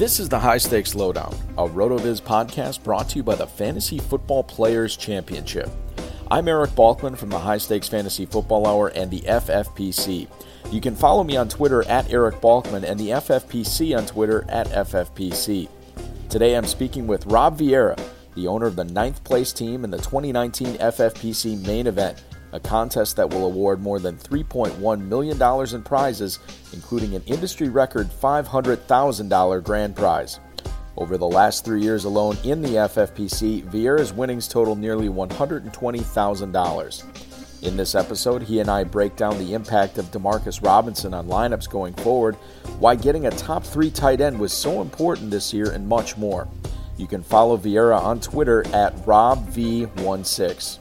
This is the High Stakes Lowdown, a RotoViz podcast brought to you by the Fantasy Football Players Championship. I'm Eric Balkman from the High Stakes Fantasy Football Hour and the FFPC. You can follow me on Twitter at Eric Balkman and the FFPC on Twitter at FFPC. Today I'm speaking with Rob Vieira, the owner of the ninth place team in the 2019 FFPC main event a contest that will award more than $3.1 million in prizes, including an industry record $500,000 grand prize. Over the last three years alone in the FFPC, Vieira's winnings total nearly $120,000. In this episode, he and I break down the impact of Demarcus Robinson on lineups going forward, why getting a top three tight end was so important this year, and much more. You can follow Vieira on Twitter at RobV16.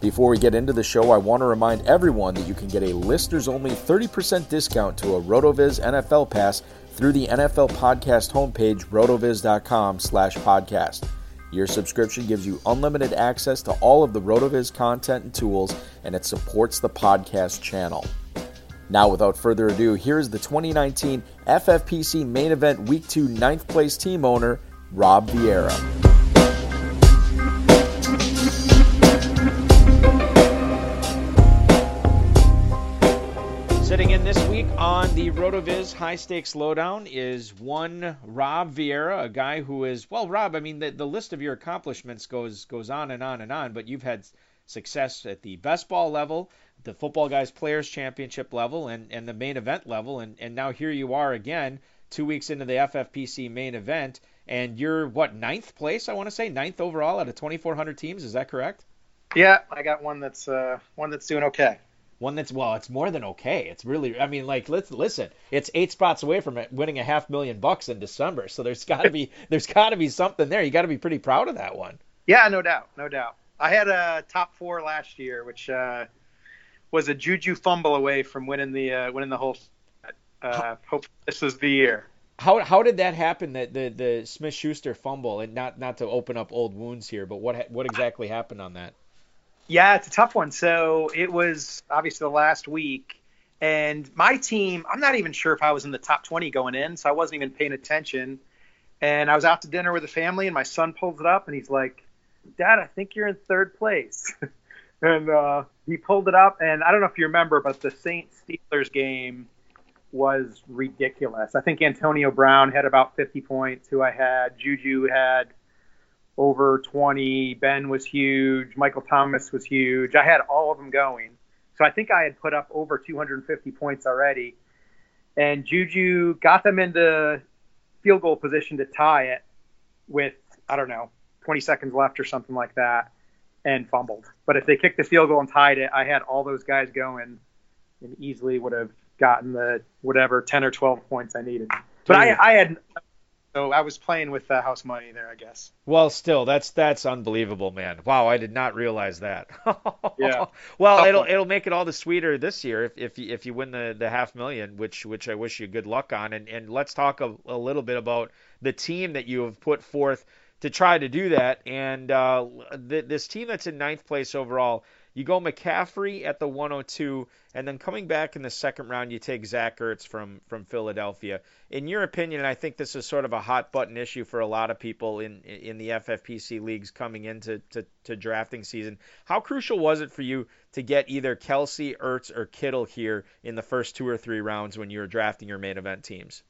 Before we get into the show, I want to remind everyone that you can get a listeners only 30% discount to a RotoViz NFL pass through the NFL podcast homepage, rotoviz.com slash podcast. Your subscription gives you unlimited access to all of the RotoViz content and tools, and it supports the podcast channel. Now, without further ado, here's the 2019 FFPC main event week two ninth place team owner, Rob Vieira. On the RotoViz High Stakes Lowdown is one Rob Vieira, a guy who is well, Rob. I mean, the, the list of your accomplishments goes goes on and on and on. But you've had success at the best ball level, the Football Guys Players Championship level, and, and the main event level, and and now here you are again, two weeks into the FFPC main event, and you're what ninth place? I want to say ninth overall out of 2,400 teams. Is that correct? Yeah, I got one that's uh, one that's doing okay one that's well, it's more than okay. It's really, I mean, like let's listen. It's eight spots away from it, winning a half million bucks in December. So there's got to be there's got to be something there. You got to be pretty proud of that one. Yeah, no doubt, no doubt. I had a top four last year, which uh, was a juju fumble away from winning the uh, winning the whole. Uh, hope this is the year. How how did that happen? The the, the Smith Schuster fumble, and not not to open up old wounds here, but what what exactly happened on that? Yeah, it's a tough one. So it was obviously the last week, and my team, I'm not even sure if I was in the top 20 going in, so I wasn't even paying attention. And I was out to dinner with the family, and my son pulls it up, and he's like, Dad, I think you're in third place. and uh, he pulled it up, and I don't know if you remember, but the Saints Steelers game was ridiculous. I think Antonio Brown had about 50 points, who I had. Juju had over 20. Ben was huge. Michael Thomas was huge. I had all of them going. So I think I had put up over 250 points already. And Juju got them into field goal position to tie it with, I don't know, 20 seconds left or something like that. and fumbled. But if they kicked the field goal and tied it, I had all those guys going and easily would have gotten the whatever 10 or 12 points I needed. But I, I had so I was playing with the house money there, I guess. Well, still, that's that's unbelievable, man. Wow, I did not realize that. yeah. Well, it'll it'll make it all the sweeter this year if if you, if you win the the half million, which which I wish you good luck on. And and let's talk a, a little bit about the team that you have put forth to try to do that. And uh, th- this team that's in ninth place overall, you go McCaffrey at the 102, and then coming back in the second round, you take Zach Ertz from from Philadelphia. In your opinion, I think this is sort of a hot button issue for a lot of people in in the FFPC leagues coming into to, to drafting season. How crucial was it for you to get either Kelce, Ertz, or Kittle here in the first two or three rounds when you were drafting your main event teams?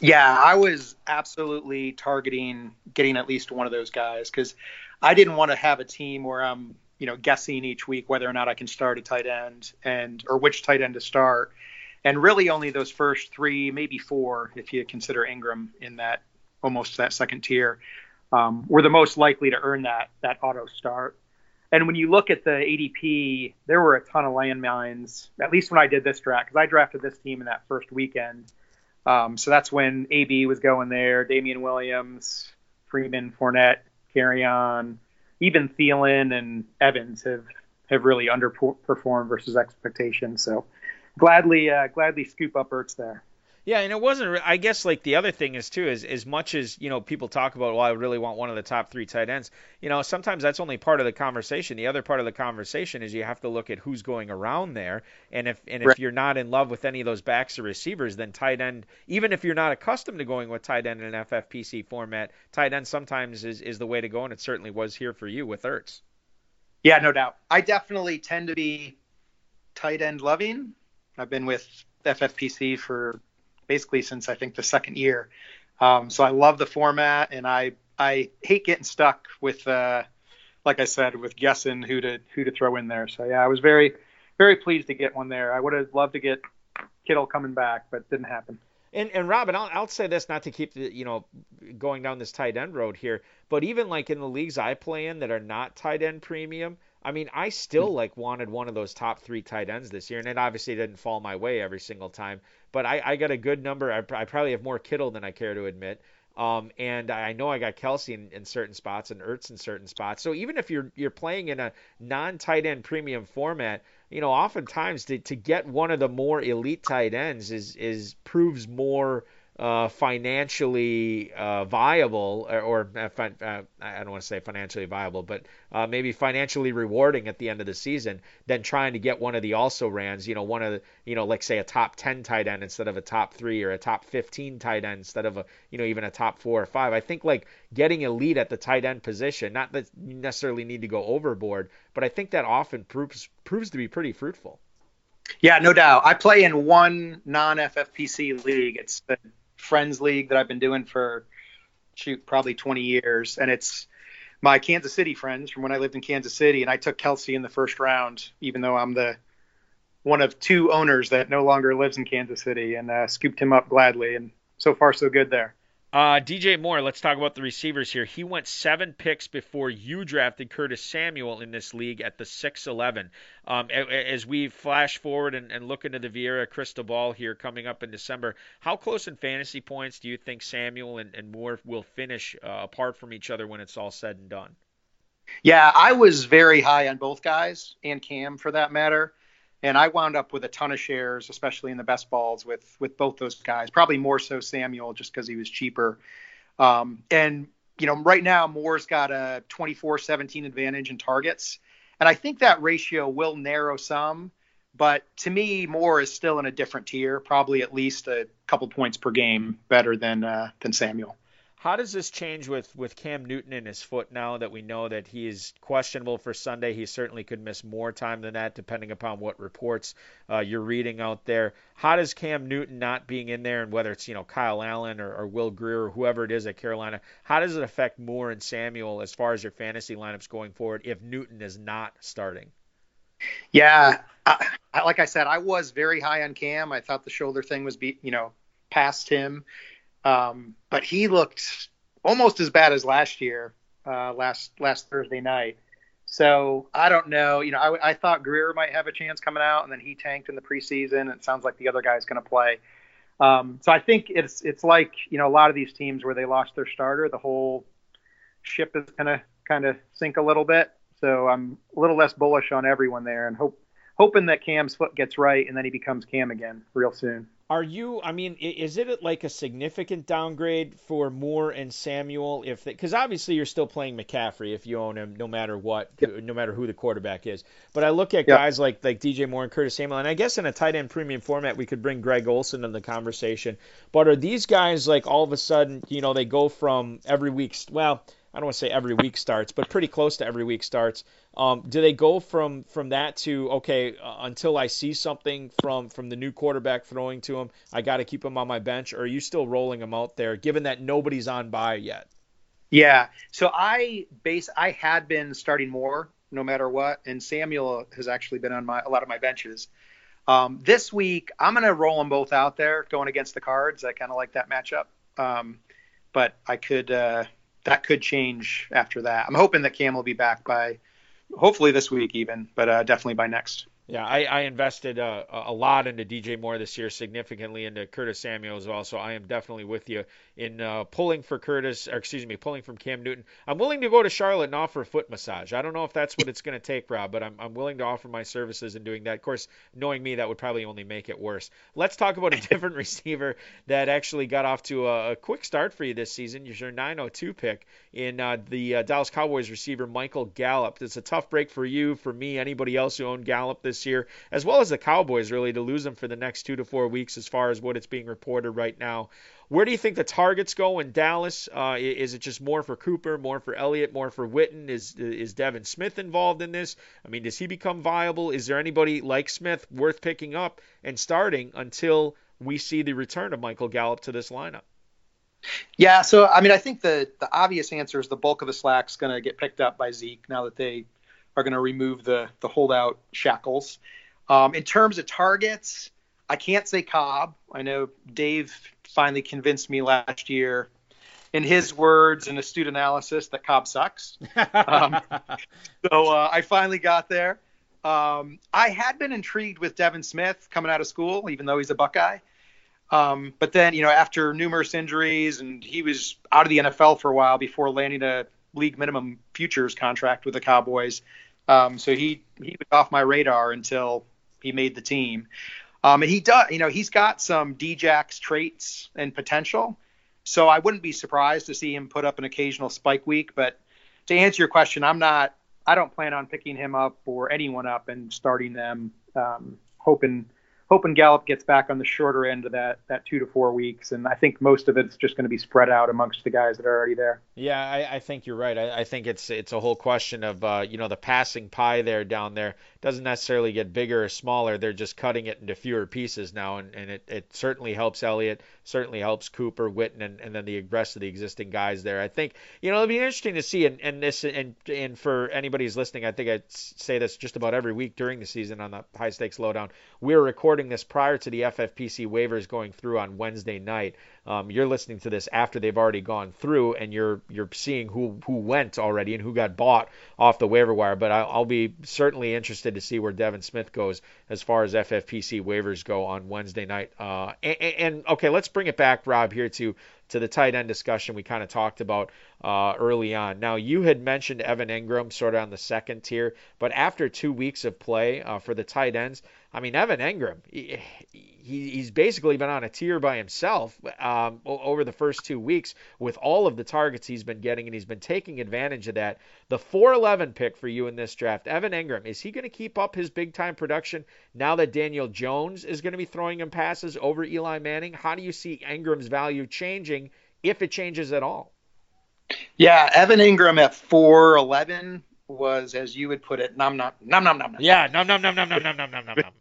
Yeah, I was absolutely targeting getting at least one of those guys because I didn't want to have a team where I'm, you know, guessing each week whether or not I can start a tight end and or which tight end to start. And really only those first three, maybe four, if you consider Engram in that almost that second tier, um, were the most likely to earn that that auto start. And when you look at the ADP, there were a ton of landmines, at least when I did this draft, because I drafted this team in that first weekend. Um, so that's when AB was going there, Damien Williams, Freeman, Fournette, Kerryon, even Thielen and Evans have have really underperformed versus expectations. So gladly uh, gladly scoop up Ertz there. Yeah, and it wasn't. I guess like the other thing is too is as much as you know people talk about, well, I really want one of the top three tight ends. You know, sometimes that's only part of the conversation. The other part of the conversation is you have to look at who's going around there, and if and if Right. you're not in love with any of those backs or receivers, then tight end, even if you're not accustomed to going with tight end in an FFPC format, tight end sometimes is is the way to go, and it certainly was here for you with Ertz. Yeah, no doubt. I definitely tend to be tight end loving. I've been with FFPC for basically since I think the second year. Um, so I love the format, and I I hate getting stuck with, uh, like I said, with guessing who to who to throw in there. So yeah, I was very very pleased to get one there. I would have loved to get Kittle coming back, but didn't happen. And and Robin, I'll I'll say this not to keep the you know going down this tight end road here, but even like in the leagues I play in that are not tight end premium, I mean I still like wanted one of those top three tight ends this year, and it obviously didn't fall my way every single time, but I I got a good number. I, I probably have more Kittle than I care to admit. Um, and I know I got Kelce in, in certain spots and Ertz in certain spots. So even if you're you're playing in a non-tight end premium format, you know, oftentimes to, to get one of the more elite tight ends is is proves more uh, financially uh, viable, or, or uh, uh, I don't want to say financially viable, but uh, maybe financially rewarding at the end of the season than trying to get one of the also rans. You know, one of the you know, like say a top 10 tight end instead of a top three, or a top 15 tight end instead of a you know even a top four or five. I think like getting elite at the tight end position, not that you necessarily need to go overboard, but I think that often proves proves to be pretty fruitful. Yeah, no doubt. I play in one non-FFPC league. It's the Friends League that I've been doing for shoot probably 20 years, and it's my Kansas City friends from when I lived in Kansas City, and I took Kelce in the first round, even though I'm the one of two owners that no longer lives in Kansas City, and uh, scooped him up gladly, and so far so good there. Uh, DJ Moore, let's talk about the receivers here. He went seven picks before you drafted Curtis Samuel in this league at the 6'11. Um, as we flash forward and, and look into the Vieira crystal ball here coming up in December, how close in fantasy points do you think Samuel and, and Moore will finish uh, apart from each other when it's all said and done? Yeah, I was very high on both guys and Cam for that matter. And I wound up with a ton of shares, especially in the best balls with with both those guys. Probably more so Samuel, just because he was cheaper. Um, and you know, right now Moore's got a 24-17 advantage in targets, and I think that ratio will narrow some. But to me, Moore is still in a different tier, probably at least a couple points per game better than uh, than Samuel. How does this change with, with Cam Newton in his foot now that we know that he is questionable for Sunday? He certainly could miss more time than that, depending upon what reports uh, you're reading out there. How does Cam Newton not being in there, and whether it's you know Kyle Allen or, or Will Grier or whoever it is at Carolina, how does it affect Moore and Samuel as far as your fantasy lineups going forward if Newton is not starting? Yeah, I, like I said, I was very high on Cam. I thought the shoulder thing was, be, you know, past him, um, but he looked almost as bad as last year, uh, last last Thursday night. So I don't know. You know, I, I thought Grier might have a chance coming out, and then he tanked in the preseason. It sounds like the other guy's going to play. Um, so I think it's it's like you know a lot of these teams where they lost their starter, the whole ship is going to kind of sink a little bit. So I'm a little less bullish on everyone there, and hope hoping that Cam's foot gets right and then he becomes Cam again real soon. Are you? I mean, is it like a significant downgrade for Moore and Samuel? If because obviously you're still playing McCaffrey if you own him, no matter what, yep. no matter who the quarterback is. But I look at yep. guys like like DJ Moore and Curtis Samuel, and I guess in a tight end premium format we could bring Greg Olsen in the conversation. But are these guys like all of a sudden, you know, they go from every week? Well, I don't want to say every week starts, but pretty close to every week starts. Um, do they go from from that to okay uh, until I see something from from the new quarterback throwing to him, I got to keep him on my bench, or are you still rolling him out there, given that nobody's on bye yet? Yeah, so I base I had been starting Moore no matter what, and Samuel has actually been on my a lot of my benches. Um, this week, I'm to roll them both out there going against the Cards. I kind of like that matchup, um, but I could. Uh, that could change after that. I'm hoping that Cam will be back by hopefully this week even, but uh, definitely by next. Yeah, I, I invested uh, a lot into DJ Moore this year, significantly into Curtis Samuel as well. So I am definitely with you in uh, pulling for Curtis, or excuse me, pulling from Cam Newton. I'm willing to go to Charlotte and offer a foot massage. I don't know if that's what it's going to take, Rob, but I'm, I'm willing to offer my services in doing that. Of course, knowing me, that would probably only make it worse. Let's talk about a different receiver that actually got off to a, a quick start for you this season. You're Your 902 pick in uh, the uh, Dallas Cowboys receiver Michael Gallup. It's a tough break for you, for me, anybody else who owned Gallup this year, as well as the Cowboys, really, to lose him for the next two to four weeks, as far as what it's being reported right now. Where do you think the targets go in Dallas? Uh, is it just more for Cooper, more for Elliott, more for Witten? Is is Devin Smith involved in this? I mean, does he become viable? Is there anybody like Smith worth picking up and starting until we see the return of Michael Gallup to this lineup? Yeah, so I mean, I think the the obvious answer is the bulk of the slack's going to get picked up by Zeke now that they are going to remove the the holdout shackles. Um, in terms of targets, I can't say Cobb. I know Dave finally convinced me last year, in his words and astute analysis, that Cobb sucks. um, so uh, I finally got there. Um, I had been intrigued with Devin Smith coming out of school, even though he's a Buckeye. Um, but then, you know, after numerous injuries, and he was out of the NFL for a while before landing a league minimum futures contract with the Cowboys. Um, so he he was off my radar until he made the team. Um, and he does, you know, he's got some Djax traits and potential. So I wouldn't be surprised to see him put up an occasional spike week. But to answer your question, I'm not. I don't plan on picking him up or anyone up and starting them, um, hoping hoping Gallup gets back on the shorter end of that that two to four weeks, and I think most of it's just going to be spread out amongst the guys that are already there. Yeah, I, I think you're right. I, I, think it's it's a whole question of uh, you know the passing pie there down there doesn't necessarily get bigger or smaller. They're just cutting it into fewer pieces now, and, and it, it certainly helps Elliott, certainly helps Cooper, Witten, and, and then the rest of the existing guys there. I think you know it'll be interesting to see, and, and this and and for anybody who's listening, I think I say this just about every week during the season on the high stakes lowdown. We're recording this prior to the FFPC waivers going through on Wednesday night. Um, you're listening to this after they've already gone through, and you're you're seeing who who went already and who got bought off the waiver wire. But I'll, I'll be certainly interested to see where Devin Smith goes as far as FFPC waivers go on Wednesday night. Uh, and, and okay, let's bring it back, Rob, here to to the tight end discussion we kind of talked about uh, early on. Now, you had mentioned Evan Engram sort of on the second tier, but after two weeks of play uh, for the tight ends, I mean, Evan Engram, he, he's basically been on a tier by himself um, over the first two weeks with all of the targets he's been getting, and he's been taking advantage of that. The 411 pick for you in this draft, Evan Engram, is he going to keep up his big time production now that Daniel Jones is going to be throwing him passes over Eli Manning? How do you see Engram's value changing if it changes at all? Yeah, Evan Engram at 411 was, as you would put it, num num num num num. Yeah, num num num num num num num num num.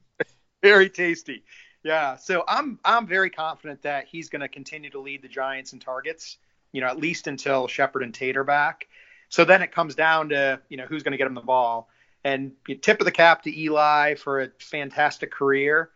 Very tasty. Yeah, so I'm I'm very confident that he's going to continue to lead the Giants in targets. You know, at least until Shepard and Tate are back. So then it comes down to you know who's going to get him the ball. And tip of the cap to Eli for a fantastic career,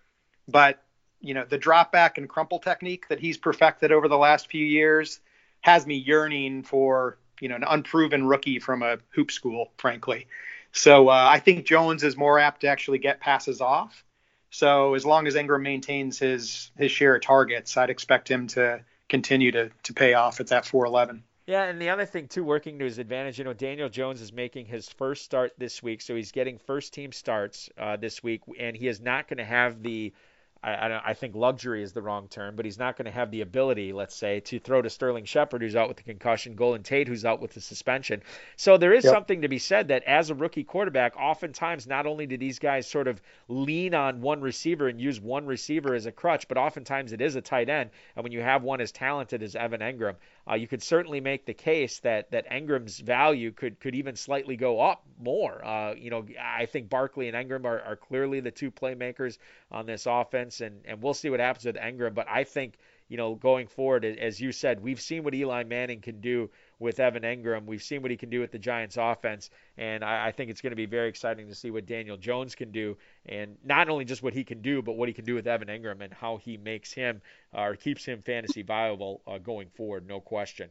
but you know the drop back and crumple technique that he's perfected over the last few years has me yearning for you know an unproven rookie from a hoop school, frankly. So uh, I think Jones is more apt to actually get passes off. So as long as Engram maintains his his share of targets, I'd expect him to continue to to pay off at that 411. Yeah, and the other thing too, working to his advantage, you know, Daniel Jones is making his first start this week, so he's getting first team starts uh, this week, and he is not going to have the I, I, I, think luxury is the wrong term, but he's not going to have the ability, let's say, to throw to Sterling Shepard, who's out with the concussion, Golden Tate, who's out with the suspension. So there is yep. something to be said that as a rookie quarterback, oftentimes not only do these guys sort of lean on one receiver and use one receiver as a crutch, but oftentimes it is a tight end. And when you have one as talented as Evan Engram, uh, you could certainly make the case that that Engram's value could could even slightly go up more. Uh, you know, I think Barkley and Engram are, are clearly the two playmakers on this offense, and and we'll see what happens with Engram. But I think you know going forward, as you said, we've seen what Eli Manning can do with Evan Engram. We've seen what he can do with the Giants offense, and I, I think it's going to be very exciting to see what Daniel Jones can do, and not only just what he can do, but what he can do with Evan Engram and how he makes him uh, or keeps him fantasy viable uh, going forward. No question.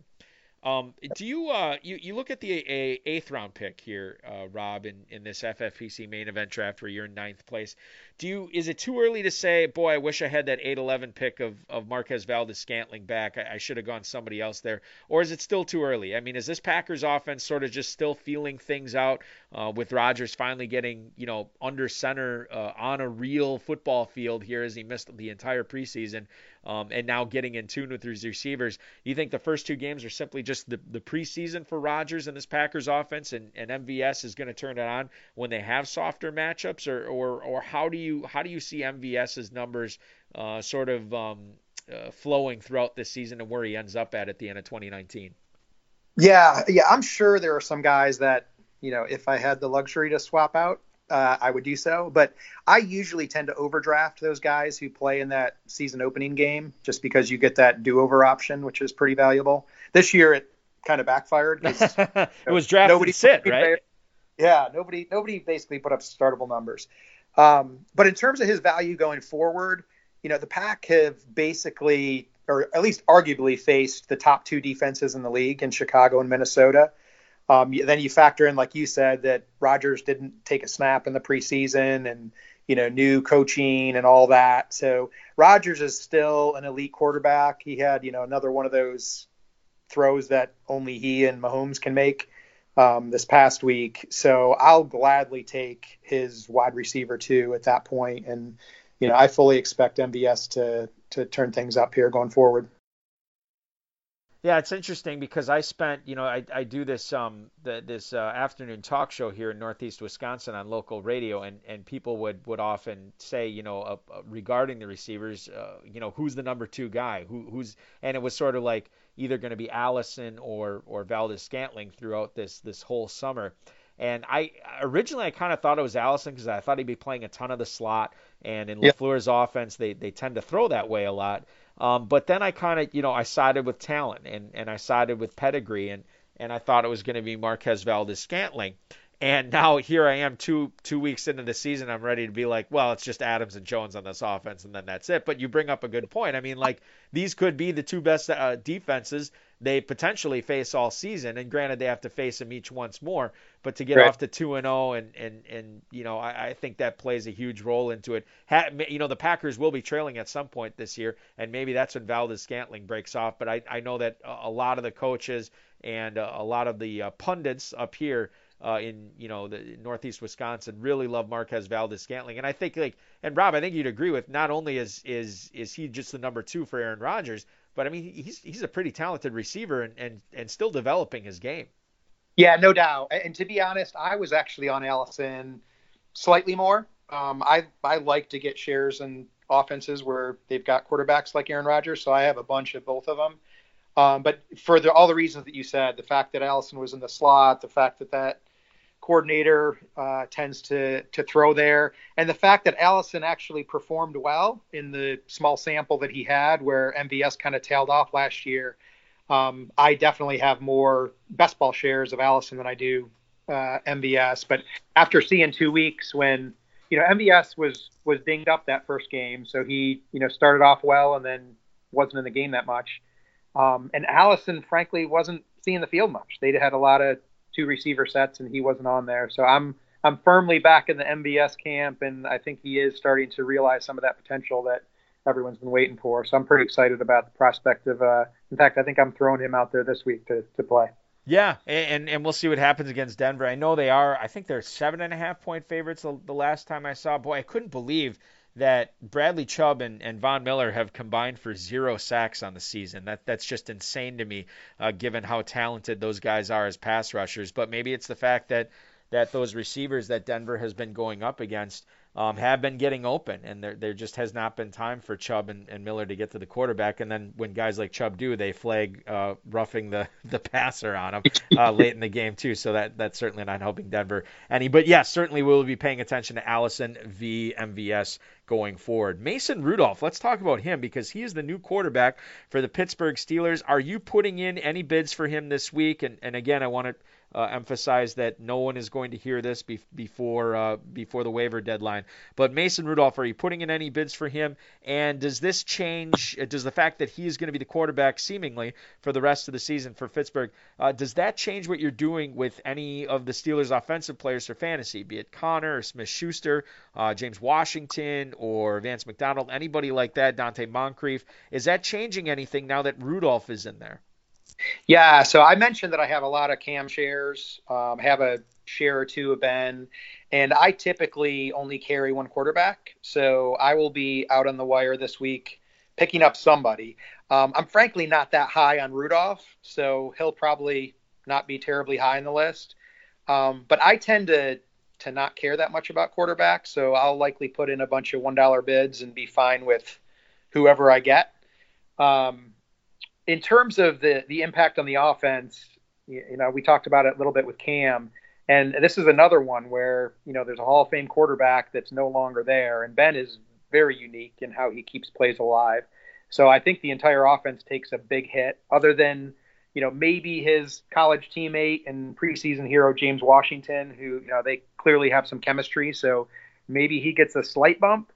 Um, do you uh, you you look at the a, eighth round pick here, uh, Rob, in, in this FFPC main event draft where you're in ninth place? Do you is it too early to say, boy, I wish I had that 8-11 pick of, of Marquez Valdes Scantling back. I, I should have gone somebody else there, or is it still too early? I mean, is this Packers offense sort of just still feeling things out uh, with Rodgers finally getting you know under center uh, on a real football field here as he missed the entire preseason? um, and now getting in tune with his receivers. You think the first two games are simply just the, the preseason for Rodgers and this Packers offense, and, and MVS is going to turn it on when they have softer matchups, or, or or how do you how do you see MVS's numbers uh, sort of um, uh, flowing throughout this season and where he ends up at at the end of 2019? Yeah, yeah, I'm sure there are some guys that you know if I had the luxury to swap out, uh, I would do so. But I usually tend to overdraft those guys who play in that season opening game just because you get that do over option, which is pretty valuable. This year it kind of backfired. it was drafted nobody sit, right? Yeah, nobody nobody basically put up startable numbers. Um, but in terms of his value going forward, you know, the Pack have basically, or at least arguably, faced the top two defenses in the league in Chicago and Minnesota. Um, then you factor in, like you said, that Rodgers didn't take a snap in the preseason and, you know, new coaching and all that. So Rodgers is still an elite quarterback. He had, you know, another one of those throws that only he and Mahomes can make um, this past week. So I'll gladly take his wide receiver too at that point. And, you know, I fully expect MVS to, to turn things up here going forward. Yeah, it's interesting because I spent, you know, I, I do this um the, this uh, afternoon talk show here in Northeast Wisconsin on local radio, and, and people would, would often say, you know, uh, uh, regarding the receivers, uh, you know, who's the number two guy, who who's, and it was sort of like either going to be Allison or or Valdes Scantling throughout this this whole summer. And I originally I kind of thought it was Allison because I thought he'd be playing a ton of the slot, and in yep. LaFleur's offense they they tend to throw that way a lot. Um, but then I kind of, you know, I sided with talent and, and I sided with pedigree and, and I thought it was going to be Marquez Valdes Scantling. And now here I am two two weeks into the season. I'm ready to be like, well, it's just Adams and Jones on this offense, and then that's it. But you bring up a good point. I mean, like these could be the two best uh, defenses they potentially face all season. And granted, they have to face them each once more. But to get right. off to two and zero, oh and and and you know, I, I think that plays a huge role into it. Ha, you know, the Packers will be trailing at some point this year, and maybe that's when Valdes Scantling breaks off. But I I know that a lot of the coaches and a lot of the uh, pundits up here uh, in you know the Northeast Wisconsin really love Marquez Valdes Scantling, and I think like and Rob, I think you'd agree with not only is is is he just the number two for Aaron Rodgers, but I mean he's he's a pretty talented receiver and and, and still developing his game. Yeah, no doubt. And to be honest, I was actually on Allison slightly more. Um, I I like to get shares in offenses where they've got quarterbacks like Aaron Rodgers, so I have a bunch of both of them. Um, but for the, all the reasons that you said, the fact that Allison was in the slot, the fact that that coordinator uh, tends to to throw there, and the fact that Allison actually performed well in the small sample that he had, where MVS kind of tailed off last year. Um, I definitely have more best ball shares of Allison than I do uh, MVS. But after seeing two weeks when you know MVS was was dinged up that first game, so he you know started off well and then wasn't in the game that much. Um, and Allison, frankly, wasn't seeing the field much. They had a lot of two receiver sets, and he wasn't on there. So I'm I'm firmly back in the MVS camp, and I think he is starting to realize some of that potential that everyone's been waiting for. So I'm pretty excited about the prospect of. Uh, in fact, I think I'm throwing him out there this week to to play. Yeah, and and we'll see what happens against Denver. I know they are. I think they're seven and a half point favorites. The, the last time I saw, boy, I couldn't believe that Bradley Chubb and, and Von Miller have combined for zero sacks on the season. That that's just insane to me, uh, given how talented those guys are as pass rushers. But maybe it's the fact that that those receivers that Denver has been going up against um, have been getting open, and there there just has not been time for Chubb and, and Miller to get to the quarterback. And then when guys like Chubb do, they flag uh, roughing the the passer on him uh, late in the game too. So that that's certainly not helping Denver any. But yes, yeah, certainly we'll be paying attention to Allison v MVS going forward. Mason Rudolph, let's talk about him because he is the new quarterback for the Pittsburgh Steelers. Are you putting in any bids for him this week? And and again, I want to uh, emphasize that no one is going to hear this be- before uh, before the waiver deadline. But Mason Rudolph, are you putting in any bids for him? And does this change? Uh, does the fact that he is going to be the quarterback seemingly for the rest of the season for Pittsburgh, uh, does that change what you're doing with any of the Steelers' offensive players for fantasy, be it Connor, or Smith Schuster, uh, James Washington, or Vance McDonald, anybody like that, Donte Moncrief? Is that changing anything now that Rudolph is in there? Yeah, so I mentioned that I have a lot of cam shares. Um, have a share or two of Ben, and I typically only carry one quarterback. So I will be out on the wire this week picking up somebody. Um, I'm frankly not that high on Rudolph, so he'll probably not be terribly high in the list. Um, but I tend to to not care that much about quarterbacks, so I'll likely put in a bunch of one dollar bids and be fine with whoever I get. Um, in terms of the the impact on the offense, you, you know, we talked about it a little bit with Cam, and this is another one where you know there's a Hall of Fame quarterback that's no longer there, and Ben is very unique in how he keeps plays alive. So I think the entire offense takes a big hit, other than you know maybe his college teammate and preseason hero James Washington, who you know they clearly have some chemistry, so maybe he gets a slight bump.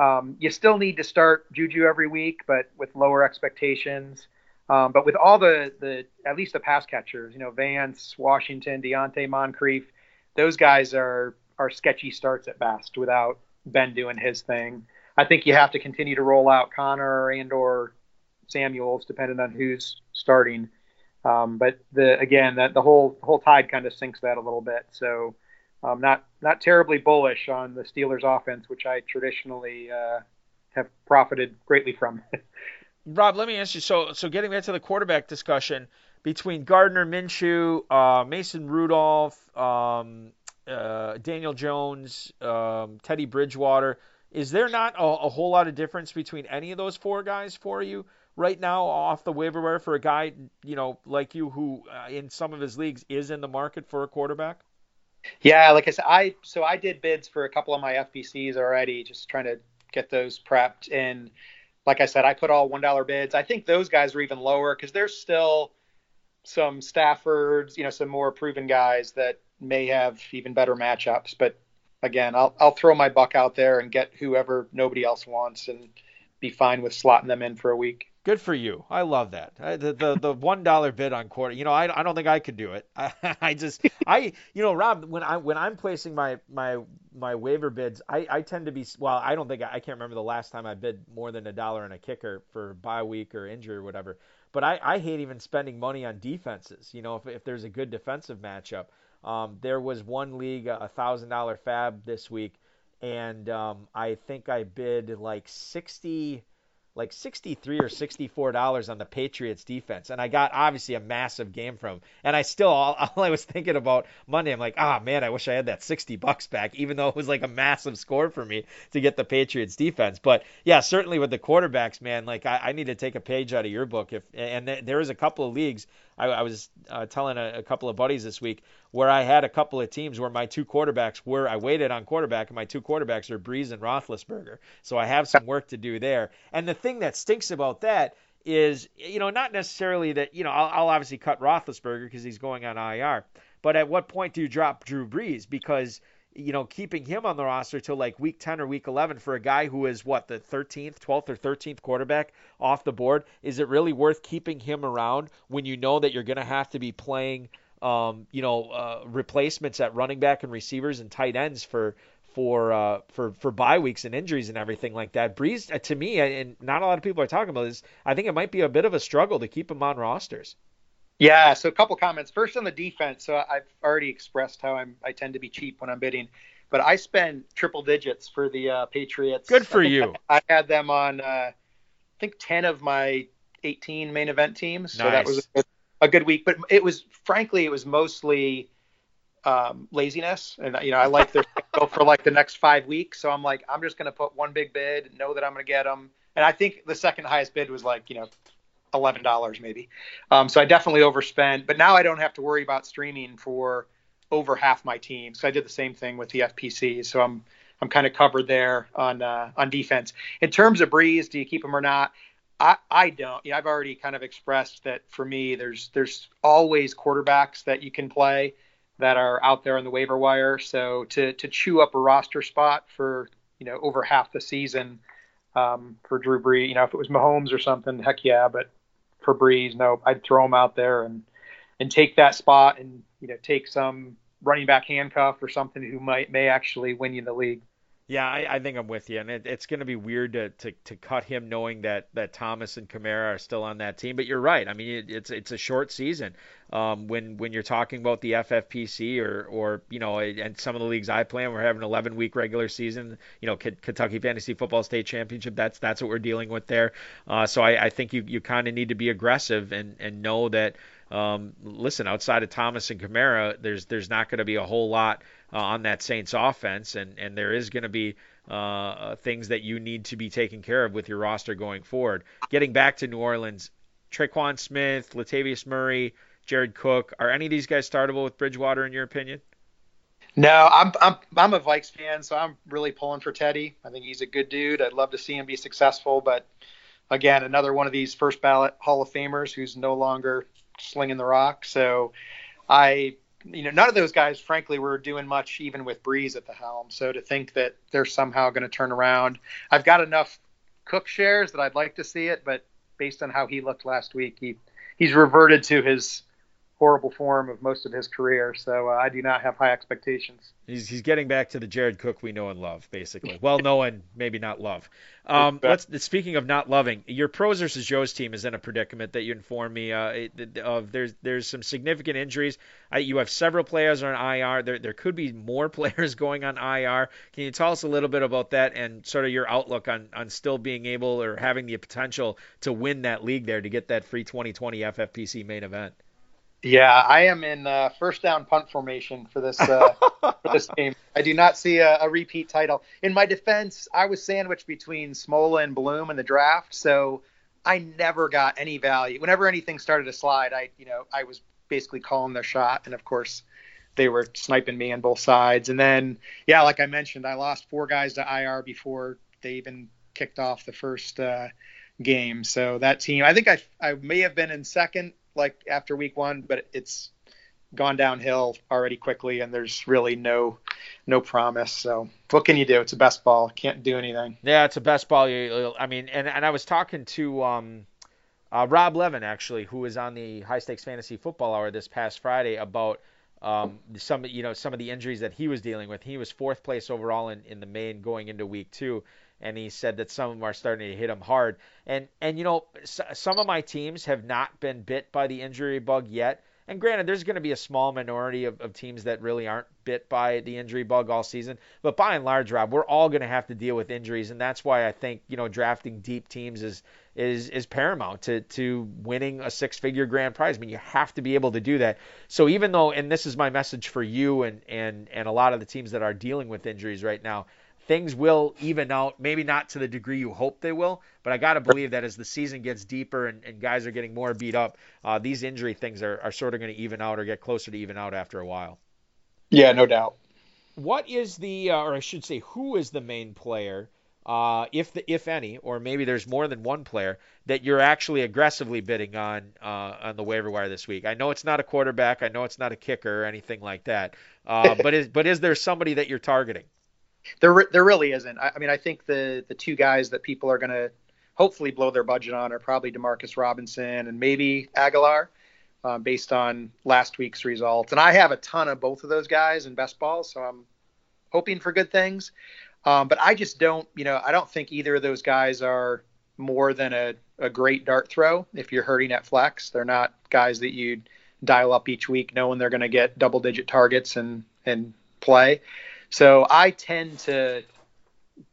Um, you still need to start Juju every week, but with lower expectations. Um, but with all the the at least the pass catchers, you know, Vance, Washington, Donte Moncrief, those guys are are sketchy starts at best without Ben doing his thing. I think you have to continue to roll out Connor and or Samuels, depending on who's starting. Um, but the again, that the whole whole tide kind of sinks that a little bit. So um, not not terribly bullish on the Steelers' offense, which I traditionally uh, have profited greatly from. Rob, let me ask you. So, so getting back to the quarterback discussion between Gardner Minshew, uh, Mason Rudolph, um, uh, Daniel Jones, um, Teddy Bridgewater, is there not a, a, whole lot of difference between any of those four guys for you right now off the waiver wire for a guy, you know, like you who uh, in some of his leagues is in the market for a quarterback? Yeah, like I said, I so I did bids for a couple of my FPCs already, just trying to get those prepped and like I said, I put all one dollar bids. I think those guys are even lower because there's still some Staffords, you know, some more proven guys that may have even better matchups. But again, I'll I'll throw my buck out there and get whoever nobody else wants and be fine with slotting them in for a week. Good for you. I love that. The the, the one dollar bid on quarter. You know, I, I don't think I could do it. I, I just I you know Rob when I when I'm placing my my my waiver bids, I, I tend to be well. I don't think I, can't remember the last time I bid more than a dollar on a kicker for bye week or injury or whatever. But I, I hate even spending money on defenses. You know, if if there's a good defensive matchup. Um, there was one league a thousand dollar fab this week, and um, I think I bid like sixty like 63 or 64 dollars on the Patriots defense, and I got obviously a massive game from. And I still all, all I was thinking about Monday, I'm like, ah oh, man, I wish I had that 60 bucks back, even though it was like a massive score for me to get the Patriots defense. But yeah, certainly with the quarterbacks, man, like I, I need to take a page out of your book. If and th- there is a couple of leagues I, I was uh, telling a, a, couple of buddies this week where I had a couple of teams where my two quarterbacks were I waited on quarterback and my two quarterbacks are Brees and Roethlisberger. So I have some work to do there. And the thing that stinks about that is you know not necessarily that you know I'll, I'll obviously cut Roethlisberger because he's going on IR, but at what point do you drop Drew Brees because you know, keeping him on the roster till like week 10 or week 11 for a guy who is what the 13th, 12th or 13th quarterback off the board, is it really worth keeping him around when you know that you're going to have to be playing um, you know, uh, replacements at running back and receivers and tight ends for for uh, for for bye weeks and injuries and everything like that. Brees, uh, to me, and not a lot of people are talking about this. I think it might be a bit of a struggle to keep him on rosters. Yeah. So a couple comments. First on the defense. So I've already expressed how I'm I tend to be cheap when I'm bidding, but I spend triple digits for the uh, Patriots. Good for you. I, I, had them on uh, I think 10 of my 18 main event teams. nice. So that was a, a good week. But it was frankly it was mostly um, laziness, and you know I like their go for like the next five weeks. So I'm like, I'm just going to put one big bid, know that I'm going to get them, and I think the second highest bid was like you know eleven dollars maybe. Um, so I definitely overspent, but now I don't have to worry about streaming for over half my team. So I did the same thing with the FPC. So I'm I'm kind of covered there on uh, on defense. In terms of Brees, do you keep him or not? I, I don't. Know, I've already kind of expressed that for me, there's there's always quarterbacks that you can play that are out there on the waiver wire. So to to chew up a roster spot for you know over half the season um, for Drew Brees, you know if it was Mahomes or something, heck yeah. But for Brees, no, I'd throw him out there and and take that spot and you know take some running back handcuff or something who might may actually win you the league. Yeah, I, I think I'm with you, and it, it's going to be weird to, to, to cut him knowing that, that Thomas and Kamara are still on that team. But you're right. I mean, it, it's it's a short season. Um, when when you're talking about the FFPC or or you know, and some of the leagues I play in, we're having 11 week regular season. You know, Kentucky Fantasy Football State Championship. That's that's what we're dealing with there. Uh, so I, I think you you kind of need to be aggressive and and know that. Um, listen, outside of Thomas and Kamara, there's there's not going to be a whole lot uh, on that Saints offense, and and there is going to be uh, uh, things that you need to be taken care of with your roster going forward. Getting back to New Orleans, Tre'Quan Smith, Latavius Murray, Jared Cook, are any of these guys startable with Bridgewater in your opinion? No, I'm I'm I'm a Vikes fan, so I'm really pulling for Teddy. I think he's a good dude. I'd love to see him be successful, but again, another one of these first ballot Hall of Famers who's no longer slinging the rock. So I you know, none of those guys, frankly, were doing much even with Brees at the helm. So to think that they're somehow going to turn around, I've got enough Cook shares that I'd like to see it, but based on how he looked last week, he he's reverted to his horrible form of most of his career. So uh, I do not have high expectations. He's he's getting back to the Jared Cook we know and love, basically. Well, know and maybe not love. Um, let's speaking of not loving, your pros versus Joe's team is in a predicament that you informed me uh, of. There's there's some significant injuries. I, you have several players on IR. There there could be more players going on IR. Can you tell us a little bit about that and sort of your outlook on on still being able or having the potential to win that league there to get that free 2020 FFPC main event? Yeah, I am in uh, first down punt formation for this uh, for this game. I do not see a, a, repeat title. In my defense, I was sandwiched between Smola and Bloom in the draft, so I never got any value. Whenever anything started to slide, I you know I was basically calling their shot, and of course they were sniping me on both sides. And then yeah, like I mentioned, I lost four guys to IR before they even kicked off the first uh, game. So that team, I think I I may have been in second like after week one, but it's gone downhill already quickly, and there's really no no promise. So what can you do? It's a best ball. Can't do anything. Yeah, it's a best ball. I mean, and and I was talking to um, uh, Rob Levin actually, who was on the High Stakes Fantasy Football Hour this past Friday about. Um, some you know some of the injuries that he was dealing with. He was fourth place overall in, in the main going into week two, and he said that some of them are starting to hit him hard. And and you know, some of my teams have not been bit by the injury bug yet. And granted, there's going to be a small minority of, of teams that really aren't bit by the injury bug all season. But by and large, Rob, we're all going to have to deal with injuries, and that's why I think you know drafting deep teams is is is paramount to to winning a six-figure grand prize. I mean, you have to be able to do that. So even though, and this is my message for you and and and a lot of the teams that are dealing with injuries right now, things will even out. Maybe not to the degree you hope they will, but I got to believe that as the season gets deeper and, and guys are getting more beat up, uh, these injury things are, are sort of going to even out or get closer to even out after a while. Yeah, no doubt. What is the, uh, or I should say, who is the main player uh, if the, if any, or maybe there's more than one player that you're actually aggressively bidding on uh, on the waiver wire this week. I know it's not a quarterback, I know it's not a kicker or anything like that, uh, but is but is there somebody that you're targeting? There there really isn't. I, I mean, I think the the two guys that people are going to hopefully blow their budget on are probably Demarcus Robinson and maybe Aguilar, Uh, based on last week's results. And I have a ton of both of those guys in best ball, so I'm hoping for good things. Um, but I just don't, you know, I don't think either of those guys are more than a, a great dart throw if you're hurting at flex. They're not guys that you dial up each week knowing they're going to get double digit targets and, and play. So I tend to,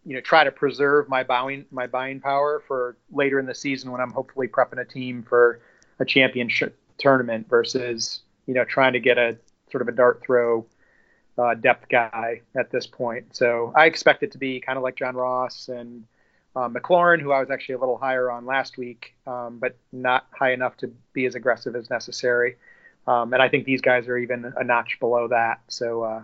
you know, try to preserve my buying my buying power for later in the season when I'm hopefully prepping a team for a championship tournament versus you know trying to get a sort of a dart throw uh, depth guy at this point. So I expect it to be kind of like John Ross and uh, McLaurin, who I was actually a little higher on last week, um, but not high enough to be as aggressive as necessary. Um, and I think these guys are even a notch below that. So uh,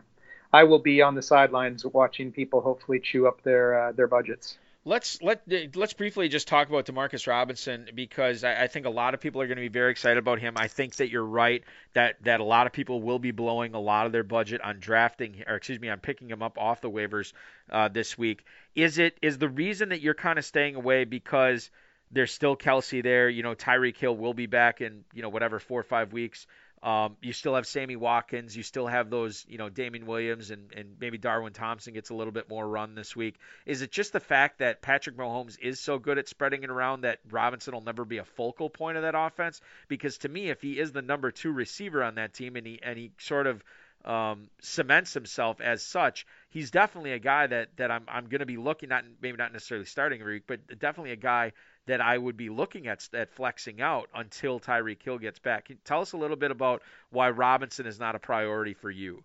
I will be on the sidelines watching people hopefully chew up their uh, their budgets. Let's let let's briefly just talk about Demarcus Robinson because I, I, think a lot of people are going to be very excited about him. I think that you're right that that a lot of people will be blowing a lot of their budget on drafting or excuse me on picking him up off the waivers uh, this week. Is it is the reason that you're kind of staying away because there's still Kelce there? You know, Tyreek Hill will be back in you know whatever four or five weeks. Um, you still have Sammy Watkins. You still have those, you know, Damien Williams and, and maybe Darwin Thompson gets a little bit more run this week. Is it just the fact that Patrick Mahomes is so good at spreading it around that Robinson will never be a focal point of that offense? Because to me, if he is the number two receiver on that team and he and he sort of um, cements himself as such, he's definitely a guy that that I'm I'm going to be looking at, maybe not necessarily starting every week, but definitely a guy that I would be looking at at flexing out until Tyreek Hill gets back. Tell us a little bit about why Robinson is not a priority for you.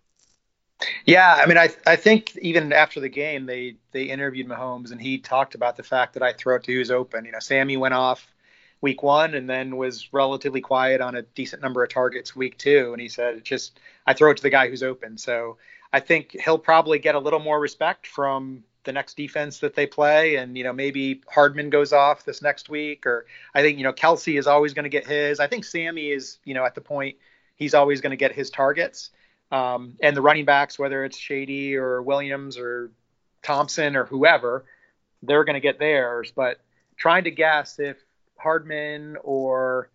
Yeah, I mean, I I think even after the game, they they interviewed Mahomes and he talked about the fact that I throw it to who's open. You know, Sammy went off week one and then was relatively quiet on a decent number of targets week two, and he said just I throw it to the guy who's open. So I think he'll probably get a little more respect from the next defense that they play, and you know maybe Hardman goes off this next week, or I think you know Kelce is always going to get his. I think Sammy is you know at the point he's always going to get his targets, um, and the running backs, whether it's Shady or Williams or Thompson or whoever, they're going to get theirs. But trying to guess if Hardman or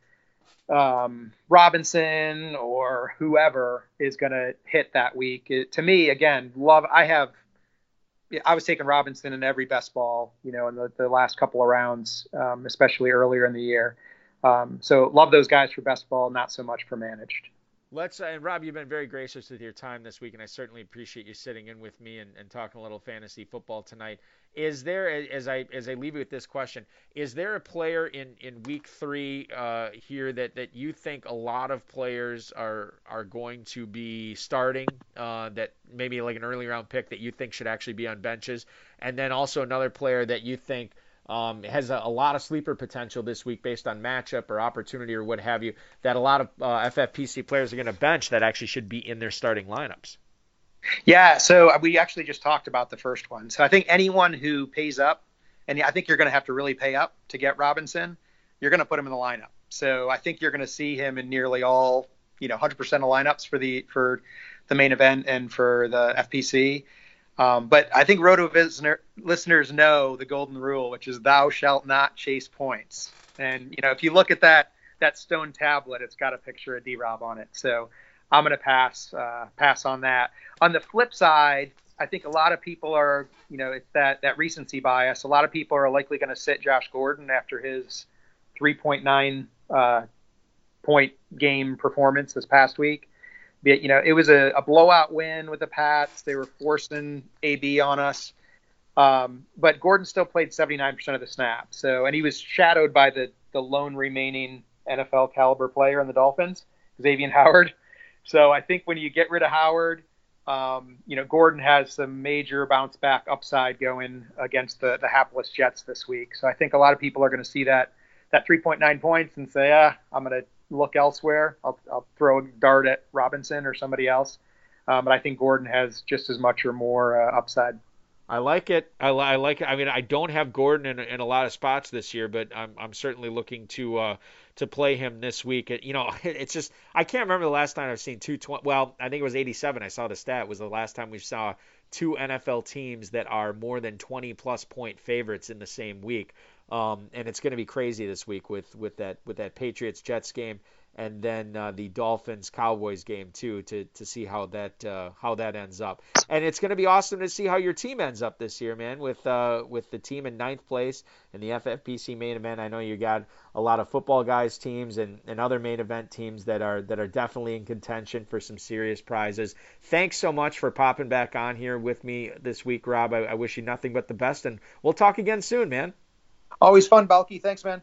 um, Robinson or whoever is going to hit that week. It, to me, again, love. I have I was taking Robinson in every best ball, you know, in the, the last couple of rounds, um, especially earlier in the year. Um, so love those guys for best ball, not so much for managed. Let's uh, and Rob, you've been very gracious with your time this week, and I certainly appreciate you sitting in with me and, and talking a little fantasy football tonight. Is there, as I as I leave you with this question, is there a player in, in week three uh, here that, that you think a lot of players are are going to be starting uh, that maybe like an early round pick that you think should actually be on benches, and then also another player that you think um, has a, a, lot of sleeper potential this week based on matchup or opportunity or what have you that a lot of uh, FFPC players are going to bench that actually should be in their starting lineups. Yeah, so we actually just talked about the first one. So I think anyone who pays up, and I think you're going to have to really pay up to get Robinson, you're going to put him in the lineup. So I think you're going to see him in nearly all, you know, 100% of lineups for the for the main event and for the FPC. Um, but I think Roto listeners know the golden rule, which is thou shalt not chase points. And you know, if you look at that that stone tablet, it's got a picture of D Rob on it. So I'm going to pass uh, pass on that. On the flip side, I think a lot of people are, you know, it's that that recency bias. A lot of people are likely going to sit Josh Gordon after his 3.9 uh, point game performance this past week But, you know, it was a, a blowout win with the Pats. They were forcing AB on us. Um, but Gordon still played 79% of the snaps. So, and he was shadowed by the, the lone remaining NFL caliber player in the Dolphins, Xavier Howard. So I think when you get rid of Howard, um, you know, Gordon has some major bounce back upside going against the, the hapless Jets this week. So I think a lot of people are going to see that, that 3.9 points and say, ah, I'm going to look elsewhere. I'll, I'll throw a dart at Robinson or somebody else. Um, but I think Gordon has just as much or more uh, upside. I like it. I, I like it. I mean, I don't have Gordon in, in a lot of spots this year, but I'm I'm certainly looking to uh, to play him this week. You know, it's just I can't remember the last time I've seen two twenty. Well, I think it was 87. I saw the stat was the last time we saw two NFL teams that are more than 20 plus point favorites in the same week. Um, and it's going to be crazy this week with with that with that Patriots Jets game and then uh, the Dolphins Cowboys game too to to see how that uh, how that ends up. And it's going to be awesome to see how your team ends up this year, man. With uh, with the team in ninth place in the FFPC main event. I know you got a lot of football guys teams and, and other main event teams that are that are definitely in contention for some serious prizes. Thanks so much for popping back on here with me this week, Rob. I, I wish you nothing but the best, and we'll talk again soon, man. Always fun, Balky. Thanks, man.